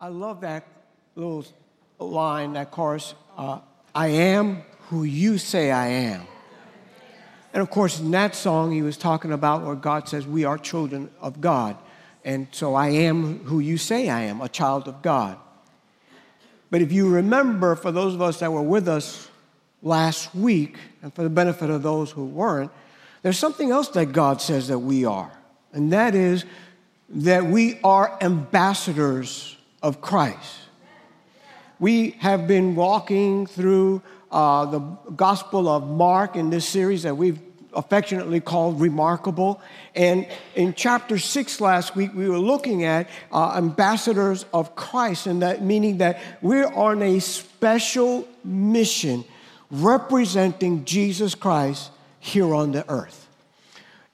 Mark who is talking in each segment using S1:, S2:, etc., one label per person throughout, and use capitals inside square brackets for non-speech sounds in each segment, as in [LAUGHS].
S1: I love that little line, that chorus uh, I am who you say I am. And of course, in that song, he was talking about where God says we are children of God. And so I am who you say I am, a child of God. But if you remember, for those of us that were with us last week, and for the benefit of those who weren't, there's something else that God says that we are. And that is that we are ambassadors of Christ. We have been walking through uh, the Gospel of Mark in this series that we've affectionately called Remarkable. And in chapter six last week, we were looking at uh, ambassadors of Christ, and that meaning that we're on a special mission representing Jesus Christ here on the earth.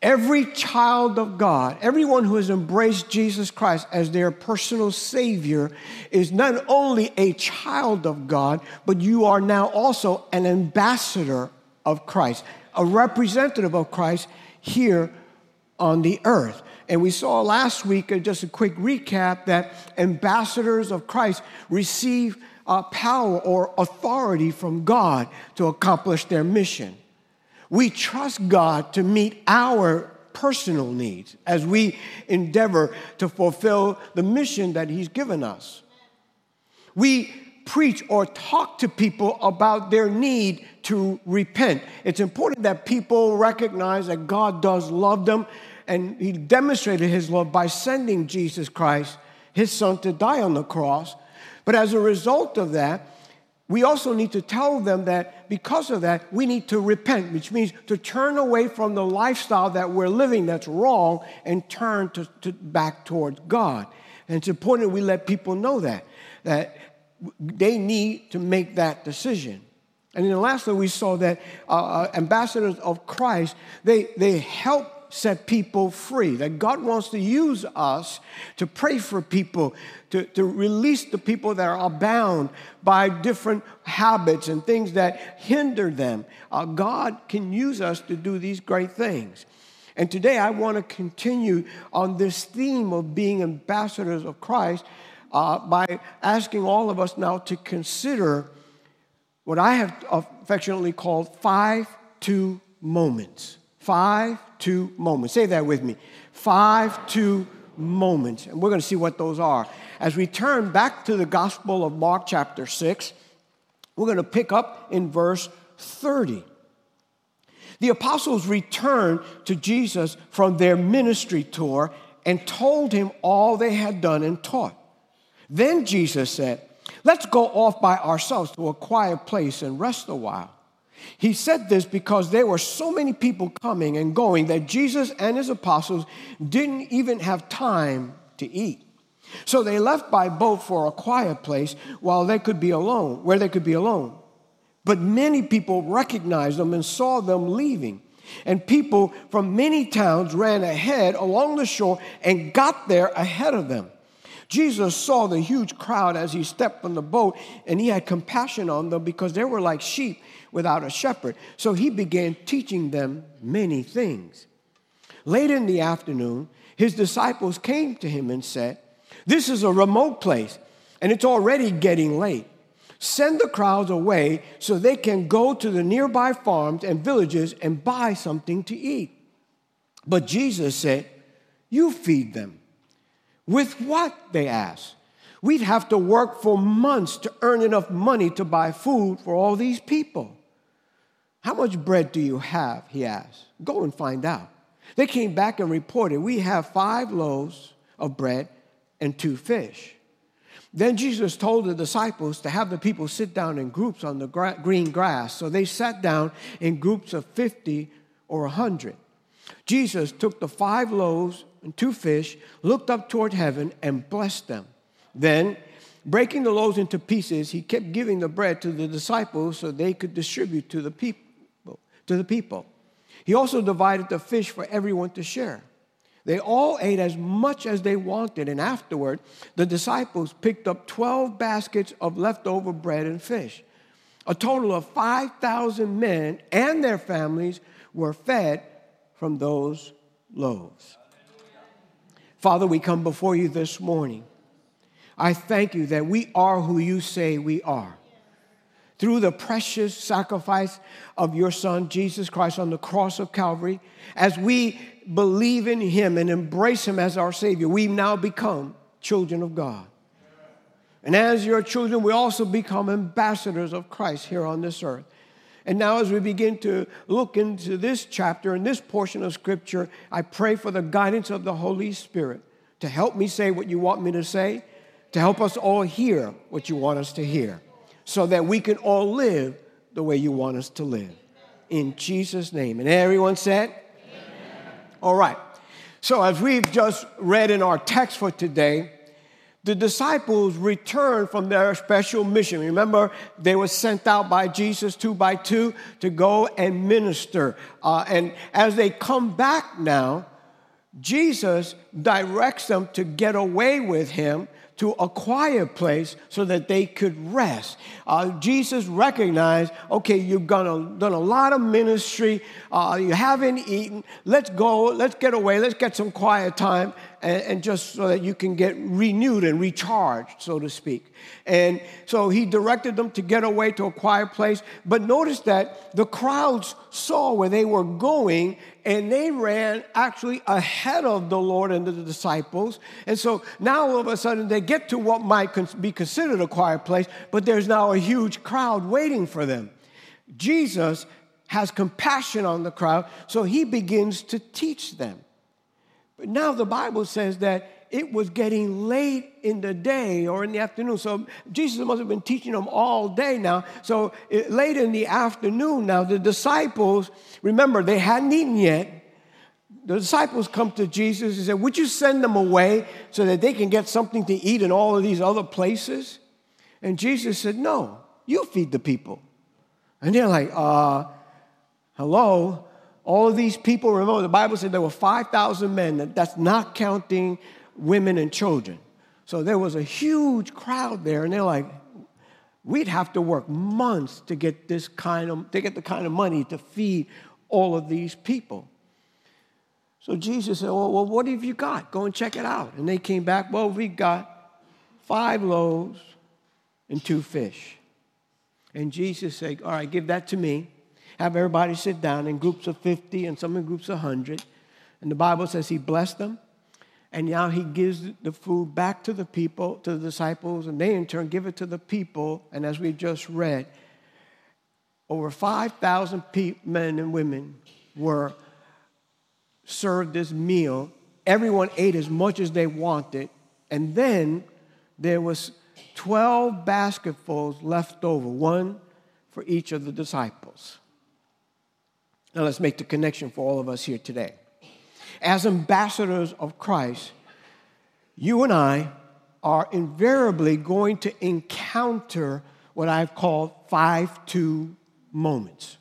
S1: Every child of God, everyone who has embraced Jesus Christ as their personal Savior, is not only a child of God, but you are now also an ambassador of Christ, a representative of Christ here on the earth. And we saw last week, uh, just a quick recap, that ambassadors of Christ receive uh, power or authority from God to accomplish their mission. We trust God to meet our personal needs as we endeavor to fulfill the mission that He's given us. We preach or talk to people about their need to repent. It's important that people recognize that God does love them, and He demonstrated His love by sending Jesus Christ, His Son, to die on the cross. But as a result of that, we also need to tell them that because of that, we need to repent, which means to turn away from the lifestyle that we're living that's wrong and turn to, to back towards God. And it's important we let people know that, that they need to make that decision. And then lastly, we saw that uh, uh ambassadors of Christ, they, they help set people free, that God wants to use us to pray for people, to, to release the people that are bound by different habits and things that hinder them. Uh, God can use us to do these great things. And today I want to continue on this theme of being ambassadors of Christ uh, by asking all of us now to consider what I have affectionately called five two moments. Five two moments. Say that with me. Five two moments. And we're going to see what those are. As we turn back to the Gospel of Mark, chapter 6, we're going to pick up in verse 30. The apostles returned to Jesus from their ministry tour and told him all they had done and taught. Then Jesus said, Let's go off by ourselves to a quiet place and rest a while. He said this because there were so many people coming and going that Jesus and his apostles didn't even have time to eat. So they left by boat for a quiet place while they could be alone, where they could be alone. But many people recognized them and saw them leaving. And people from many towns ran ahead along the shore and got there ahead of them. Jesus saw the huge crowd as he stepped from the boat, and he had compassion on them because they were like sheep without a shepherd. So he began teaching them many things. Late in the afternoon, his disciples came to him and said, This is a remote place, and it's already getting late. Send the crowds away so they can go to the nearby farms and villages and buy something to eat. But Jesus said, You feed them. With what? They asked. We'd have to work for months to earn enough money to buy food for all these people. How much bread do you have? He asked. Go and find out. They came back and reported, We have five loaves of bread and two fish. Then Jesus told the disciples to have the people sit down in groups on the green grass. So they sat down in groups of 50 or 100. Jesus took the five loaves and two fish, looked up toward heaven, and blessed them. Then breaking the loaves into pieces, he kept giving the bread to the disciples so they could distribute to the people to the people. He also divided the fish for everyone to share. They all ate as much as they wanted, and afterward, the disciples picked up 12 baskets of leftover bread and fish. A total of 5,000 men and their families were fed from those loaves. Father, we come before you this morning. I thank you that we are who you say we are. Through the precious sacrifice of your Son, Jesus Christ, on the cross of Calvary, as we believe in him and embrace him as our Savior, we now become children of God. And as your children, we also become ambassadors of Christ here on this earth. And now, as we begin to look into this chapter and this portion of Scripture, I pray for the guidance of the Holy Spirit to help me say what you want me to say, to help us all hear what you want us to hear, so that we can all live the way you want us to live. In Jesus' name. And everyone said, Amen. All right. So, as we've just read in our text for today, the disciples returned from their special mission. Remember, they were sent out by Jesus two by two to go and minister. Uh, and as they come back now, Jesus directs them to get away with him to a quiet place so that they could rest. Uh, Jesus recognized, okay, you've done a, done a lot of ministry, uh, you haven't eaten, let's go, let's get away, let's get some quiet time, and, and just so that you can get renewed and recharged, so to speak. And so he directed them to get away to a quiet place. But notice that the crowds saw where they were going and they ran actually ahead of the Lord and the disciples. And so now all of a sudden they get to what might be considered a quiet place, but there's now a huge crowd waiting for them. Jesus has compassion on the crowd, so he begins to teach them. But now the Bible says that it was getting late in the day or in the afternoon. So Jesus must have been teaching them all day now. So it, late in the afternoon now, the disciples, remember, they hadn't eaten yet. The disciples come to Jesus and say, Would you send them away so that they can get something to eat in all of these other places? And Jesus said, No, you feed the people. And they're like, uh, hello? All of these people, remember, the Bible said there were 5,000 men. That's not counting women and children. So there was a huge crowd there, and they're like, we'd have to work months to get this kind of to get the kind of money to feed all of these people. So Jesus said, well, well, what have you got? Go and check it out. And they came back, well, we got five loaves and two fish. And Jesus said, All right, give that to me. Have everybody sit down in groups of 50 and some in groups of 100. And the Bible says he blessed them and now he gives the food back to the people, to the disciples, and they in turn give it to the people. And as we just read, over 5,000 men and women were served this meal. Everyone ate as much as they wanted. And then there was 12 basketfuls left over, one for each of the disciples. Now let's make the connection for all of us here today as ambassadors of Christ, you and I are invariably going to encounter what I've called 5 2 moments.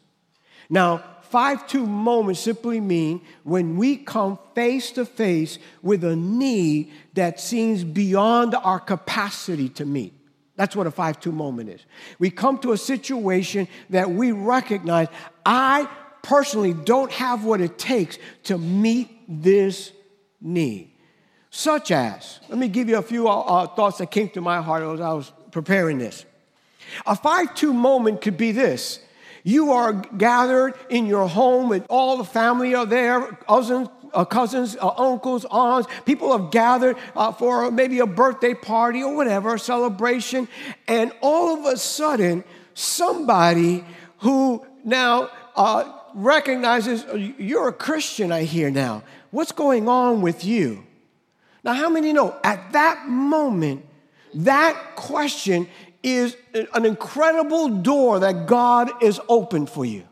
S1: Now, 5 2 moments simply mean when we come face to face with a need that seems beyond our capacity to meet. That's what a 5 2 moment is. We come to a situation that we recognize I personally don't have what it takes to meet this need. Such as, let me give you a few uh, uh, thoughts that came to my heart as I was preparing this. A 5 2 moment could be this. You are gathered in your home with all the family are there, cousins, uh, cousins, uh, uncles, aunts. People have gathered uh, for maybe a birthday party or whatever, a celebration. And all of a sudden, somebody who now uh, recognizes oh, you're a Christian, I hear now. What's going on with you? Now, how many know at that moment, that question is an incredible door that God is open for you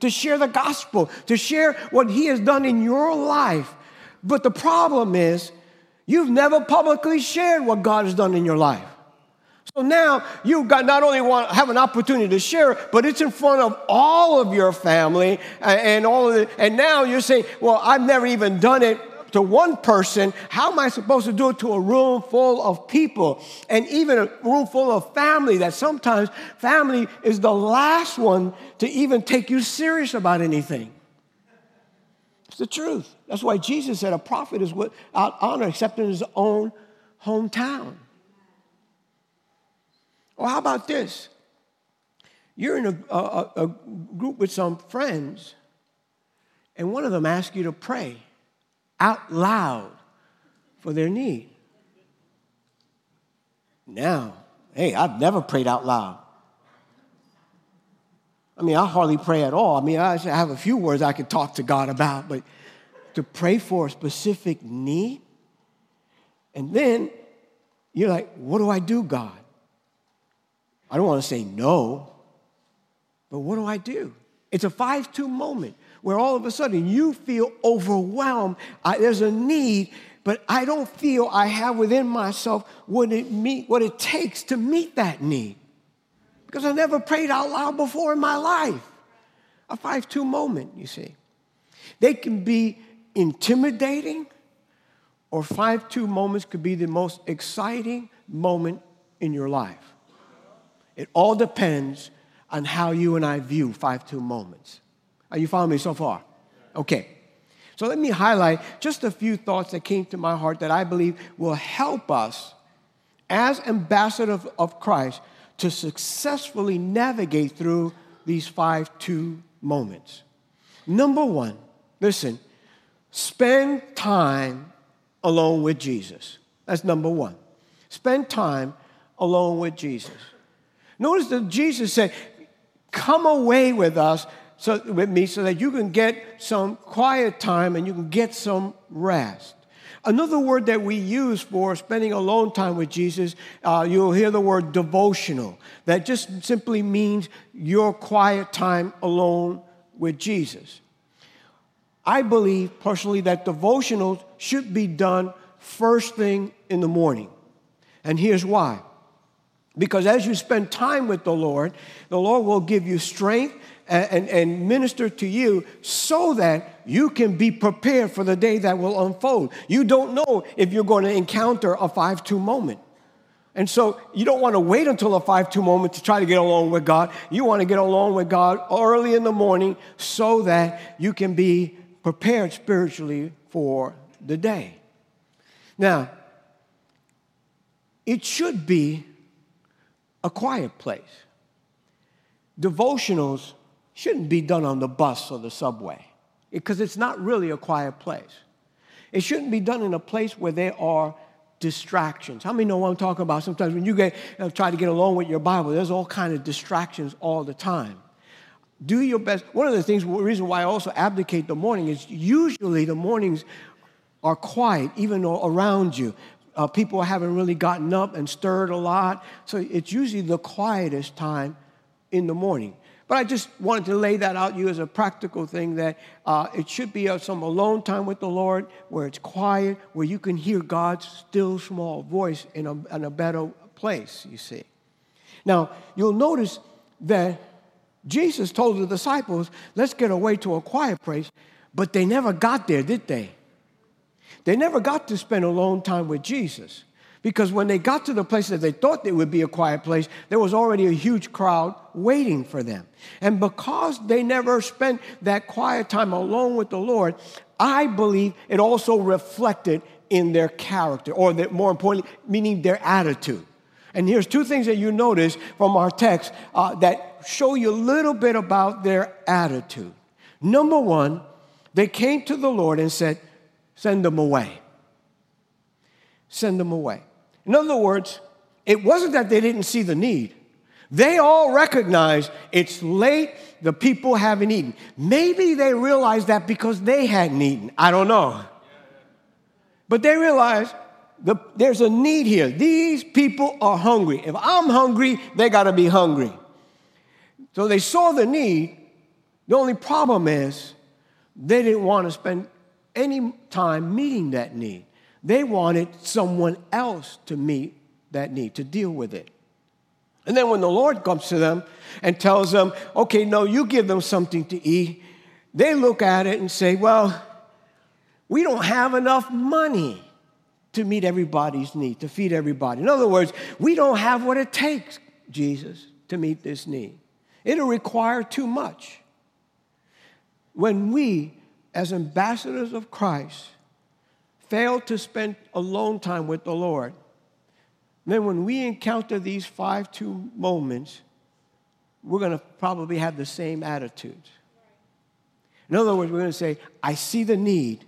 S1: to share the gospel, to share what He has done in your life. But the problem is, you've never publicly shared what God has done in your life. So now you've got not only want have an opportunity to share but it's in front of all of your family uh, and all of it. And now you're saying, "Well, I've never even done it to one person. How am I supposed to do it to a room full of people, and even a room full of family? That sometimes family is the last one to even take you serious about anything." It's the truth. That's why Jesus said a prophet is without honor except in his own hometown. Or how about this? You're in a, a, a group with some friends, and one of them asks you to pray out loud for their need. Now, hey, I've never prayed out loud. I mean, I hardly pray at all. I mean, I have a few words I could talk to God about, but to pray for a specific need, and then you're like, what do I do, God? I don't want to say no, but what do I do? It's a 5 2 moment where all of a sudden you feel overwhelmed. I, there's a need, but I don't feel I have within myself what it, meet, what it takes to meet that need. Because I never prayed out loud before in my life. A 5 2 moment, you see. They can be intimidating, or 5 2 moments could be the most exciting moment in your life. It all depends on how you and I view 5 2 moments. Are you following me so far? Okay. So let me highlight just a few thoughts that came to my heart that I believe will help us as ambassadors of Christ to successfully navigate through these 5 2 moments. Number one, listen, spend time alone with Jesus. That's number one. Spend time alone with Jesus. Notice that Jesus said, Come away with us, so, with me, so that you can get some quiet time and you can get some rest. Another word that we use for spending alone time with Jesus, uh, you'll hear the word devotional. That just simply means your quiet time alone with Jesus. I believe personally that devotionals should be done first thing in the morning. And here's why because as you spend time with the Lord, the Lord will give you strength and, and, and, minister to you so that you can be prepared for the day that will unfold. You don't know if you're going to encounter a 5 2 moment. And so you don't want to wait until a 5 2 moment to try to get along with God. You want to get along with God early in the morning so that you can be prepared spiritually for the day. Now, it should be a quiet place. Devotionals shouldn't be done on the bus or the subway because it's not really a quiet place. It shouldn't be done in a place where there are distractions. How many know what I'm talking about? Sometimes when you get uh, try to get along with your Bible, there's all kind of distractions all the time. Do your best. One of the things, reason why I also abdicate the morning is usually the mornings are quiet, even around you uh, people haven't really gotten up and stirred a lot. So it's usually the quietest time in the morning. But I just wanted to lay that out to you as a practical thing that uh, it should be some alone time with the Lord where it's quiet, where you can hear God's still small voice in a, in a better place, you see. Now, you'll notice that Jesus told the disciples, let's get away to a quiet place, but they never got there, did they? They never got to spend alone time with Jesus because when they got to the place that they thought it would be a quiet place, there was already a huge crowd waiting for them. And because they never spent that quiet time alone with the Lord, I believe it also reflected in their character, or more importantly, meaning their attitude. And here's two things that you notice from our text uh, that show you a little bit about their attitude. Number one, they came to the Lord and said, Send them away. Send them away. In other words, it wasn't that they didn't see the need. They all recognized it's late, the people haven't eaten. Maybe they realized that because they hadn't eaten. I don't know. But they realized the, there's a need here. These people are hungry. If I'm hungry, they got to be hungry. So they saw the need. The only problem is they didn't want to spend any time meeting that need. They wanted someone else to meet that need, to deal with it. And then when the Lord comes to them and tells them, okay, no, you give them something to eat, they look at it and say, well, we don't have enough money to meet everybody's need, to feed everybody. In other words, we don't have what it takes, Jesus, to meet this need. It'll require too much. When we as ambassadors of Christ, fail to spend alone time with the Lord, then when we encounter these five two moments, we're going to probably have the same attitude. In other words, we're going to say, I see the need,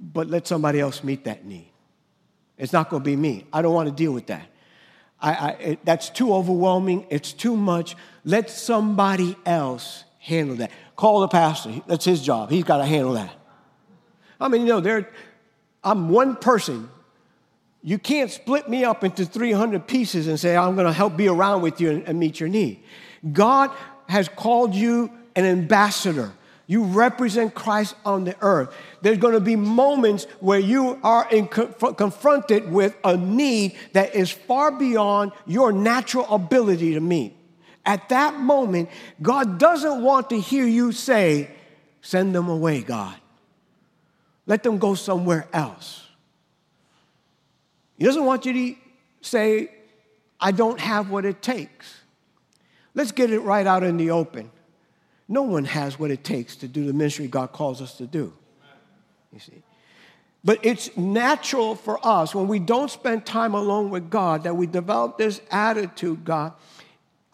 S1: but let somebody else meet that need. It's not going to be me. I don't want to deal with that. I, I, it, that's too overwhelming. It's too much. Let somebody else handle that. Call the pastor. That's his job. He's got to handle that. I mean, you know, there, I'm one person. You can't split me up into 300 pieces and say, I'm going to help be around with you and, and meet your need. God has called you an ambassador. You represent Christ on the earth. There's going to be moments where you are in, confronted with a need that is far beyond your natural ability to meet. At that moment, God doesn't want to hear you say, Send them away, God. Let them go somewhere else. He doesn't want you to say, I don't have what it takes. Let's get it right out in the open. No one has what it takes to do the ministry God calls us to do. You see. But it's natural for us when we don't spend time alone with God that we develop this attitude, God.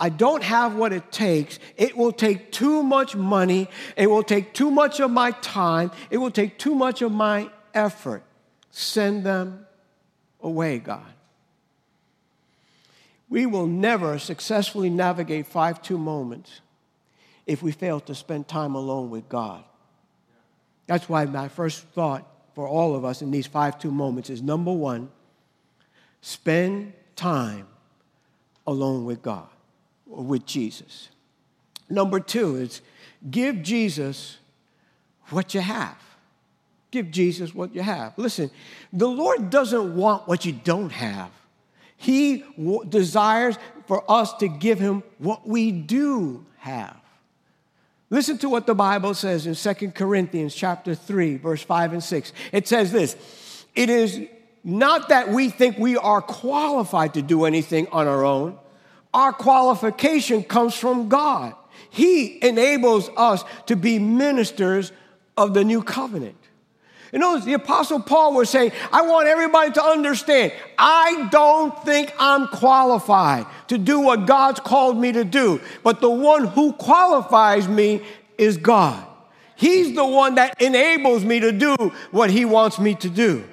S1: I don't have what it takes. It will take too much money. It will take too much of my time. It will take too much of my effort. Send them away, God. We will never successfully navigate 5 2 moments if we fail to spend time alone with God. That's why my first thought for all of us in these 5 2 moments is number one, spend time alone with God with Jesus. Number two is give Jesus what you have. Give Jesus what you have. Listen, the Lord doesn't want what you don't have. He w- desires for us to give him what we do have. Listen to what the Bible says in 2 Corinthians chapter 3 verse 5 and 6. It says this, it is not that we think we are qualified to do anything on our own. Our qualification comes from God. He enables us to be ministers of the new covenant. You know, the Apostle Paul was saying, I want everybody to understand, I don't think I'm qualified to do what God's called me to do, but the one who qualifies me is God. He's the one that enables me to do what He wants me to do.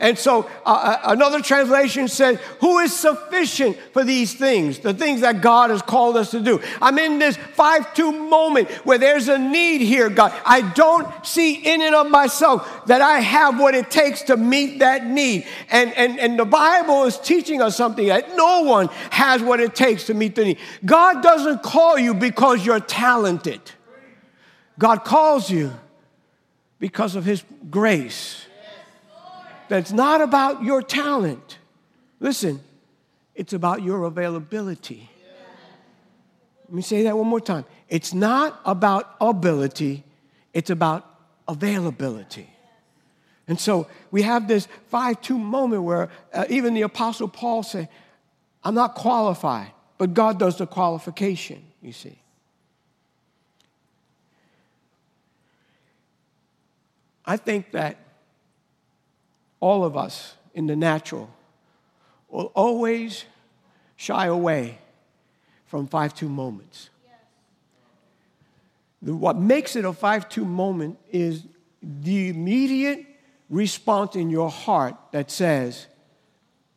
S1: And so uh, uh, another translation says, Who is sufficient for these things, the things that God has called us to do? I'm in this 5 2 moment where there's a need here, God. I don't see in and of myself that I have what it takes to meet that need. And, and, and the Bible is teaching us something that no one has what it takes to meet the need. God doesn't call you because you're talented, God calls you because of His grace that's not about your talent. Listen, it's about your availability. Let me say that one more time. It's not about ability, it's about availability. And so we have this 5 2 moment where uh, even the Apostle Paul said, I'm not qualified, but God does the qualification, you see. I think that all of us in the natural will always shy away from 5 2 moments. The, what makes it a 5 2 moment is the immediate response in your heart that says,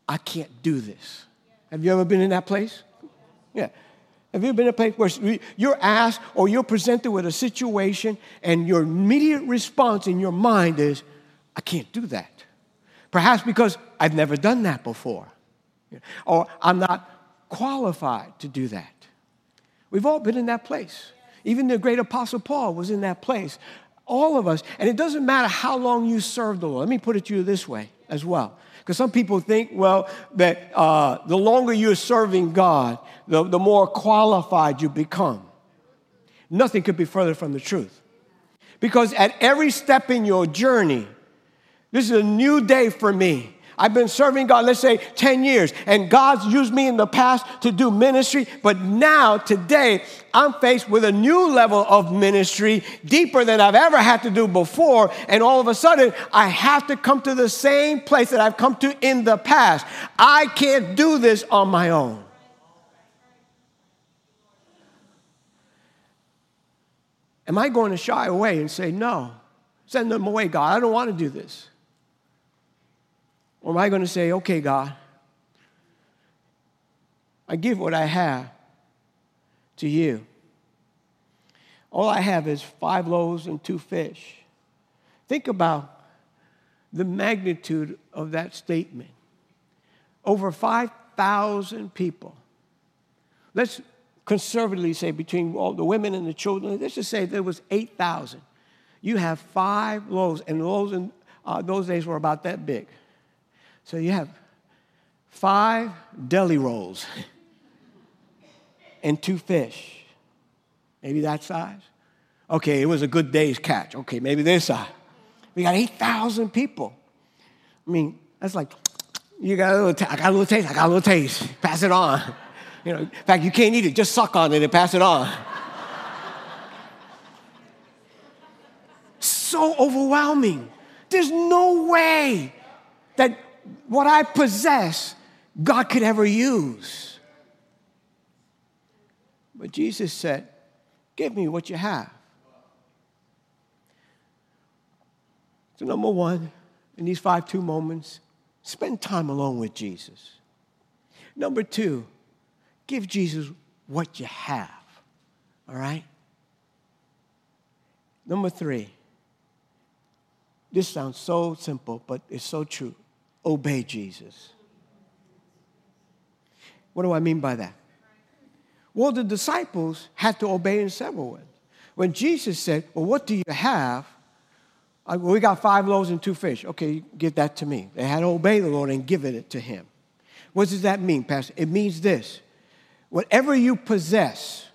S1: I can't do this. Have you ever been in that place? Yeah. Have you ever been in a place where you're asked or you're presented with a situation and your immediate response in your mind is, I can't do that? Perhaps because I've never done that before, or I'm not qualified to do that. We've all been in that place. Even the great apostle Paul was in that place. All of us, and it doesn't matter how long you serve the Lord. Let me put it to you this way as well. Because some people think, well, that uh, the longer you're serving God, the, the more qualified you become. Nothing could be further from the truth. Because at every step in your journey, this is a new day for me. I've been serving God, let's say 10 years, and God's used me in the past to do ministry, but now, today, I'm faced with a new level of ministry, deeper than I've ever had to do before, and all of a sudden, I have to come to the same place that I've come to in the past. I can't do this on my own. Am I going to shy away and say, no, send them away, God? I don't want to do this. Or am I going to say, okay, God, I give what I have to you? All I have is five loaves and two fish. Think about the magnitude of that statement. Over 5,000 people. Let's conservatively say between all the women and the children, let's just say there was 8,000. You have five loaves, and loaves in uh, those days were about that big. So you have five deli rolls and two fish. Maybe that size. Okay, it was a good day's catch. Okay, maybe this size. We got 8,000 people. I mean, that's like, you got a little, t- I got a little taste, I got a little taste. Pass it on. You know, in fact, you can't eat it, just suck on it and pass it on. so overwhelming. There's no way that what I possess God could ever use. But Jesus said, Give me what you have. So, number one, in these five two moments, spend time alone with Jesus. Number two, give Jesus what you have. All right? Number three, this sounds so simple, but it's so true. Obey Jesus. What do I mean by that? Well, the disciples had to obey in several ways. When Jesus said, Well, what do you have? I, well, we got five loaves and two fish. Okay, give that to me. They had to obey the Lord and give it to him. What does that mean, Pastor? It means this whatever you possess,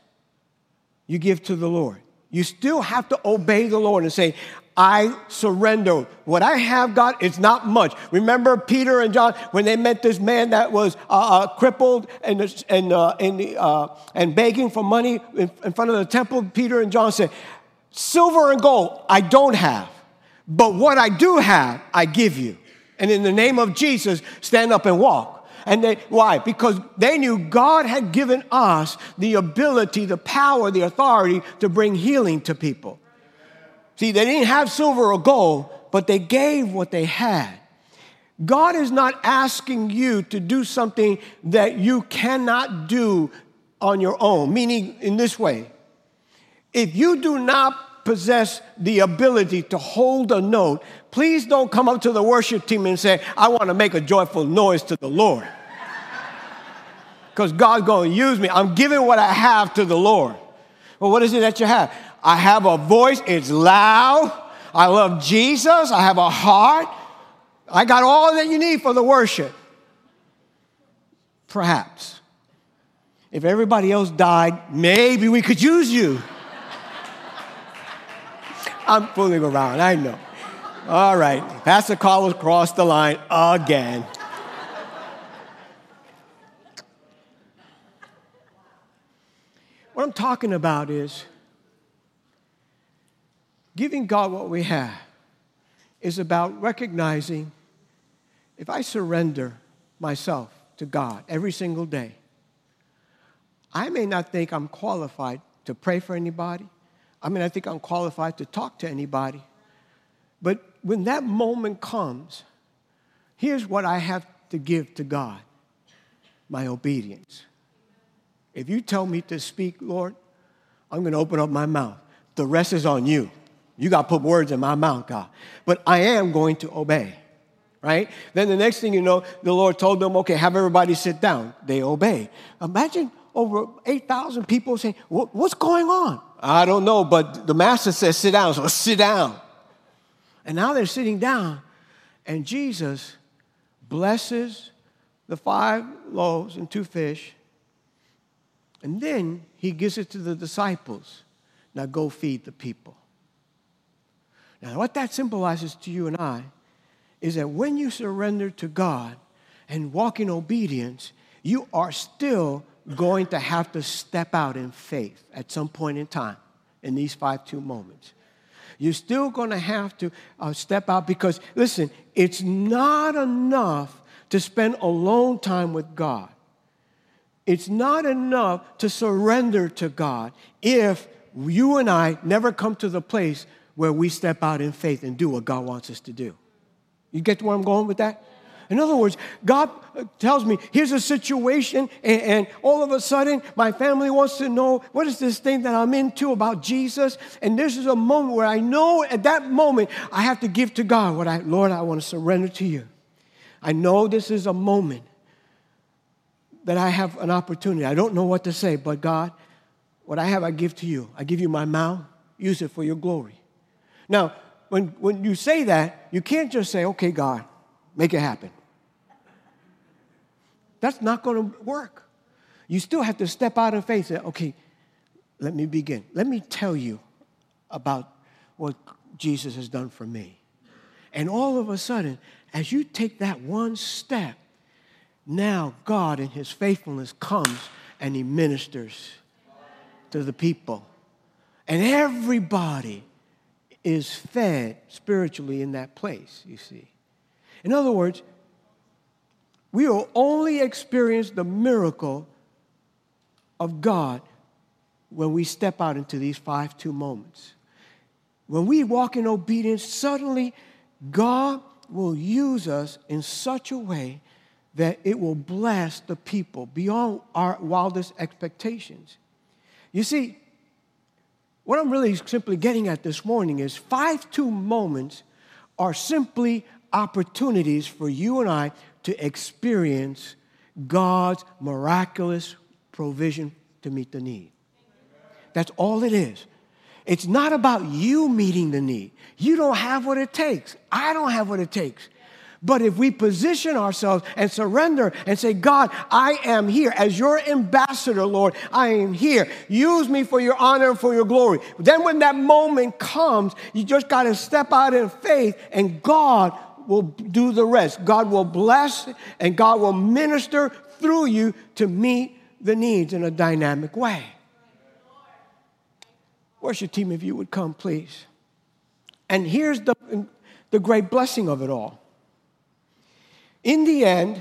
S1: you give to the Lord. You still have to obey the Lord and say, I surrender. What I have, God, is not much. Remember Peter and John when they met this man that was uh, uh, crippled and, and, uh, and, uh, and begging for money in, in front of the temple? Peter and John said, Silver and gold I don't have, but what I do have, I give you. And in the name of Jesus, stand up and walk. And they, why? Because they knew God had given us the ability, the power, the authority to bring healing to people. See, they didn't have silver or gold, but they gave what they had. God is not asking you to do something that you cannot do on your own, meaning in this way. If you do not possess the ability to hold a note, please don't come up to the worship team and say, I want to make a joyful noise to the Lord. [LAUGHS] Because God's going to use me. I'm giving what I have to the Lord. Well, what is it that you have? I have a voice, it's loud. I love Jesus. I have a heart. I got all that you need for the worship. Perhaps. If everybody else died, maybe we could use you. [LAUGHS] I'm fooling around, I know. All right, Pastor Carlos crossed the line again. what I'm talking about is Giving God what we have is about recognizing if I surrender myself to God every single day, I may not think I'm qualified to pray for anybody. I mean, I think I'm qualified to talk to anybody. But when that moment comes, here's what I have to give to God my obedience. If you tell me to speak, Lord, I'm going to open up my mouth. The rest is on you. You got to put words in my mouth, God. But I am going to obey, right? Then the next thing you know, the Lord told them, okay, have everybody sit down. They obey. Imagine over 8,000 people saying, what's going on? I don't know, but the master says sit down, so sit down. And now they're sitting down, and Jesus blesses the five loaves and two fish, and then he gives it to the disciples. Now go feed the people. Now, what that symbolizes to you and I is that when you surrender to God and walk in obedience, you are still going to have to step out in faith at some point in time in these five two moments. You're still going to have to uh, step out because, listen, it's not enough to spend alone time with God. It's not enough to surrender to God if you and I never come to the place where we step out in faith and do what God wants us to do. You get to where I'm going with that? In other words, God tells me, here's a situation, and, and, all of a sudden, my family wants to know what is this thing that I'm into about Jesus. And this is a moment where I know at that moment I have to give to God what I, Lord, I want to surrender to you. I know this is a moment that I have an opportunity. I don't know what to say, but God, what I have, I give to you. I give you my mouth, use it for your glory. Now, when, when you say that, you can't just say, okay, God, make it happen. That's not going to work. You still have to step out in faith and say, okay, let me begin. Let me tell you about what Jesus has done for me. And all of a sudden, as you take that one step, now God in his faithfulness comes and he ministers to the people. And everybody is fed spiritually in that place, you see. In other words, we will only experience the miracle of God when we step out into these five two moments. When we walk in obedience, suddenly God will use us in such a way that it will bless the people beyond our wildest expectations. You see, what I'm really simply getting at this morning is five two moments are simply opportunities for you and I to experience God's miraculous provision to meet the need. That's all it is. It's not about you meeting the need. You don't have what it takes. I don't have what it takes. But if we position ourselves and surrender and say, God, I am here as your ambassador, Lord, I am here. Use me for your honor and for your glory. Then when that moment comes, you just got to step out in faith and God will do the rest. God will bless and God will minister through you to meet the needs in a dynamic way. Worship team, if you would come, please. And here's the, the great blessing of it all. In the end,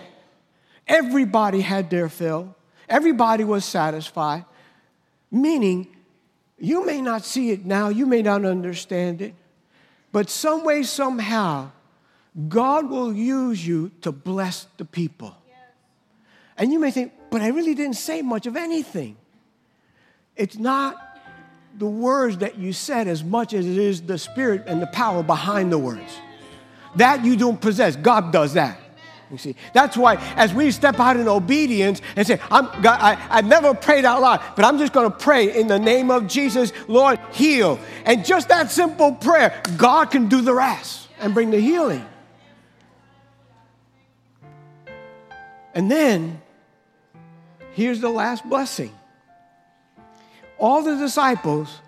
S1: everybody had their fill, everybody was satisfied, meaning you may not see it now, you may not understand it, but some way, somehow, God will use you to bless the people. And you may think, but I really didn't say much of anything. It's not the words that you said as much as it is the spirit and the power behind the words. That you don't possess. God does that. You see, that's why as we step out in obedience and say, I'm, God, I, I never prayed out loud, but I'm just going to pray in the name of Jesus, Lord, heal. And just that simple prayer, God can do the rest and bring the healing. And then, here's the last blessing. All the disciples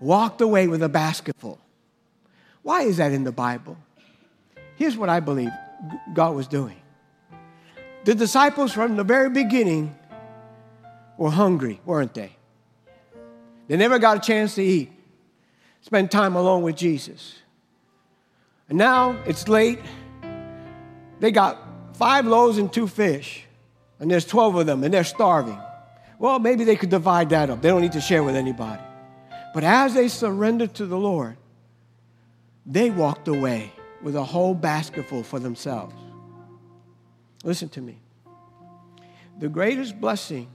S1: walked away with a basketful. Why is that in the Bible? Here's what I believe God was doing. The disciples from the very beginning were hungry, weren't they? They never got a chance to eat, spend time alone with Jesus. And now it's late. They got five loaves and two fish, and there's 12 of them, and they're starving. Well, maybe they could divide that up. They don't need to share with anybody. But as they surrendered to the Lord, they walked away with a whole basketful for themselves. Listen to me. The greatest blessing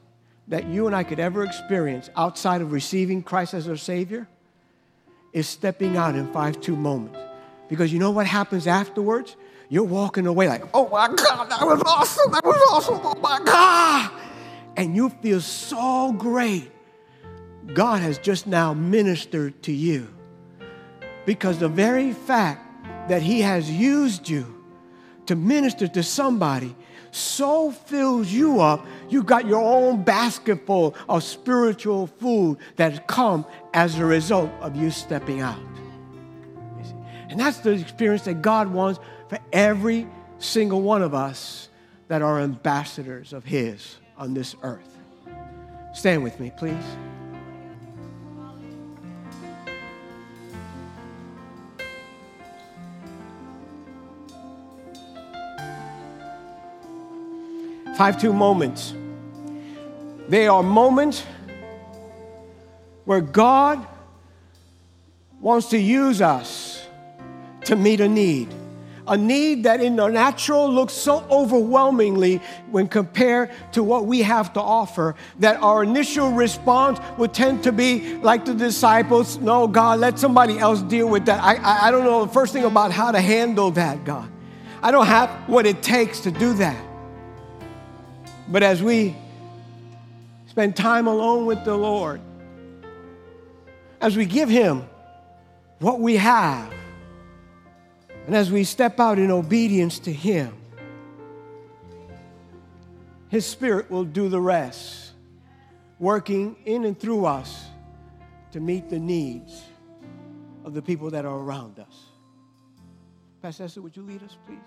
S1: that you and I could ever experience outside of receiving Christ as our Savior is stepping out in 5 2 moments. Because you know what happens afterwards? You're walking away like, oh my God, that was awesome, that was awesome, oh my God. And you feel so great. God has just now ministered to you. Because the very fact that He has used you to minister to somebody so fills you up, you've got your own basketful of spiritual food that come as a result of you stepping out. And that's the experience that God wants for every single one of us that are ambassadors of His on this earth. Stand with me, please. Five two moments. They are moments where God wants to use us to meet a need. A need that in the natural looks so overwhelmingly when compared to what we have to offer that our initial response would tend to be like the disciples no, God, let somebody else deal with that. I, I, I don't know the first thing about how to handle that, God. I don't have what it takes to do that. But as we spend time alone with the Lord, as we give Him what we have, and as we step out in obedience to Him, His Spirit will do the rest, working in and through us to meet the needs of the people that are around us. Pastor Esther, would you lead us, please?